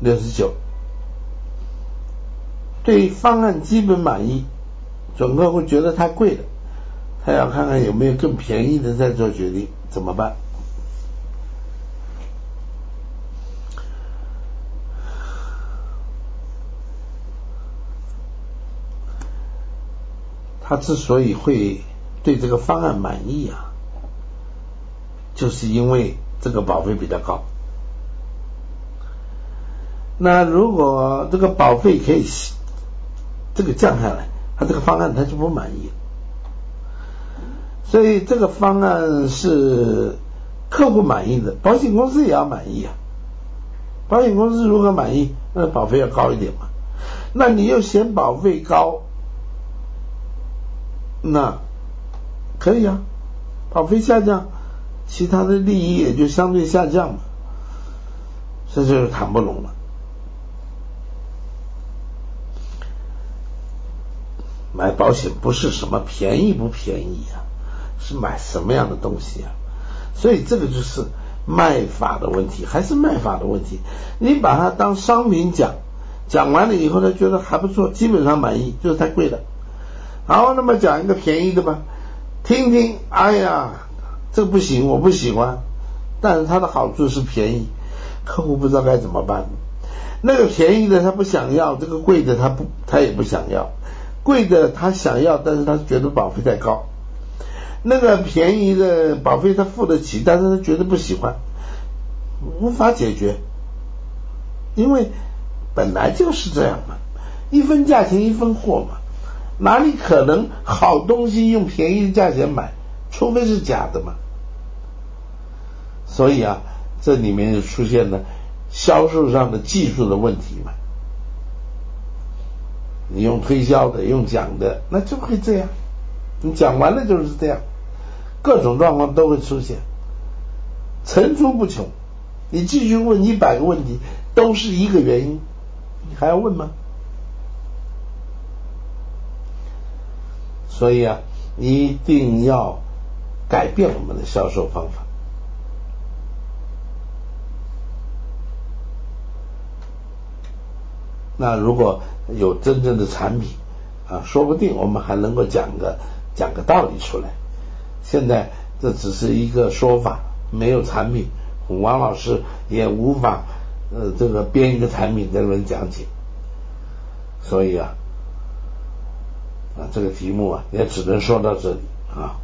六十九，对方案基本满意，准客户觉得太贵了，他要看看有没有更便宜的再做决定，怎么办？他之所以会对这个方案满意啊，就是因为这个保费比较高。那如果这个保费可以这个降下来，他这个方案他就不满意。所以这个方案是客户满意的，保险公司也要满意啊。保险公司如果满意，那保费要高一点嘛。那你又嫌保费高？那可以啊，保费下降，其他的利益也就相对下降嘛，这就是谈不拢了。买保险不是什么便宜不便宜啊，是买什么样的东西啊？所以这个就是卖法的问题，还是卖法的问题。你把它当商品讲，讲完了以后，他觉得还不错，基本上满意，就是太贵了。好，那么讲一个便宜的吧，听听。哎呀，这不行，我不喜欢。但是它的好处是便宜，客户不知道该怎么办。那个便宜的他不想要，这个贵的他不，他也不想要。贵的他想要，但是他觉得保费太高。那个便宜的保费他付得起，但是他觉得不喜欢，无法解决。因为本来就是这样嘛，一分价钱一分货嘛。哪里可能好东西用便宜的价钱买？除非是假的嘛。所以啊，这里面就出现了销售上的技术的问题嘛。你用推销的，用讲的，那就会这样。你讲完了就是这样，各种状况都会出现，层出不穷。你继续问一百个问题，都是一个原因，你还要问吗？所以啊，一定要改变我们的销售方法。那如果有真正的产品啊，说不定我们还能够讲个讲个道理出来。现在这只是一个说法，没有产品，王老师也无法呃这个编一个产品在这边讲解。所以啊。啊，这个题目啊，也只能说到这里啊。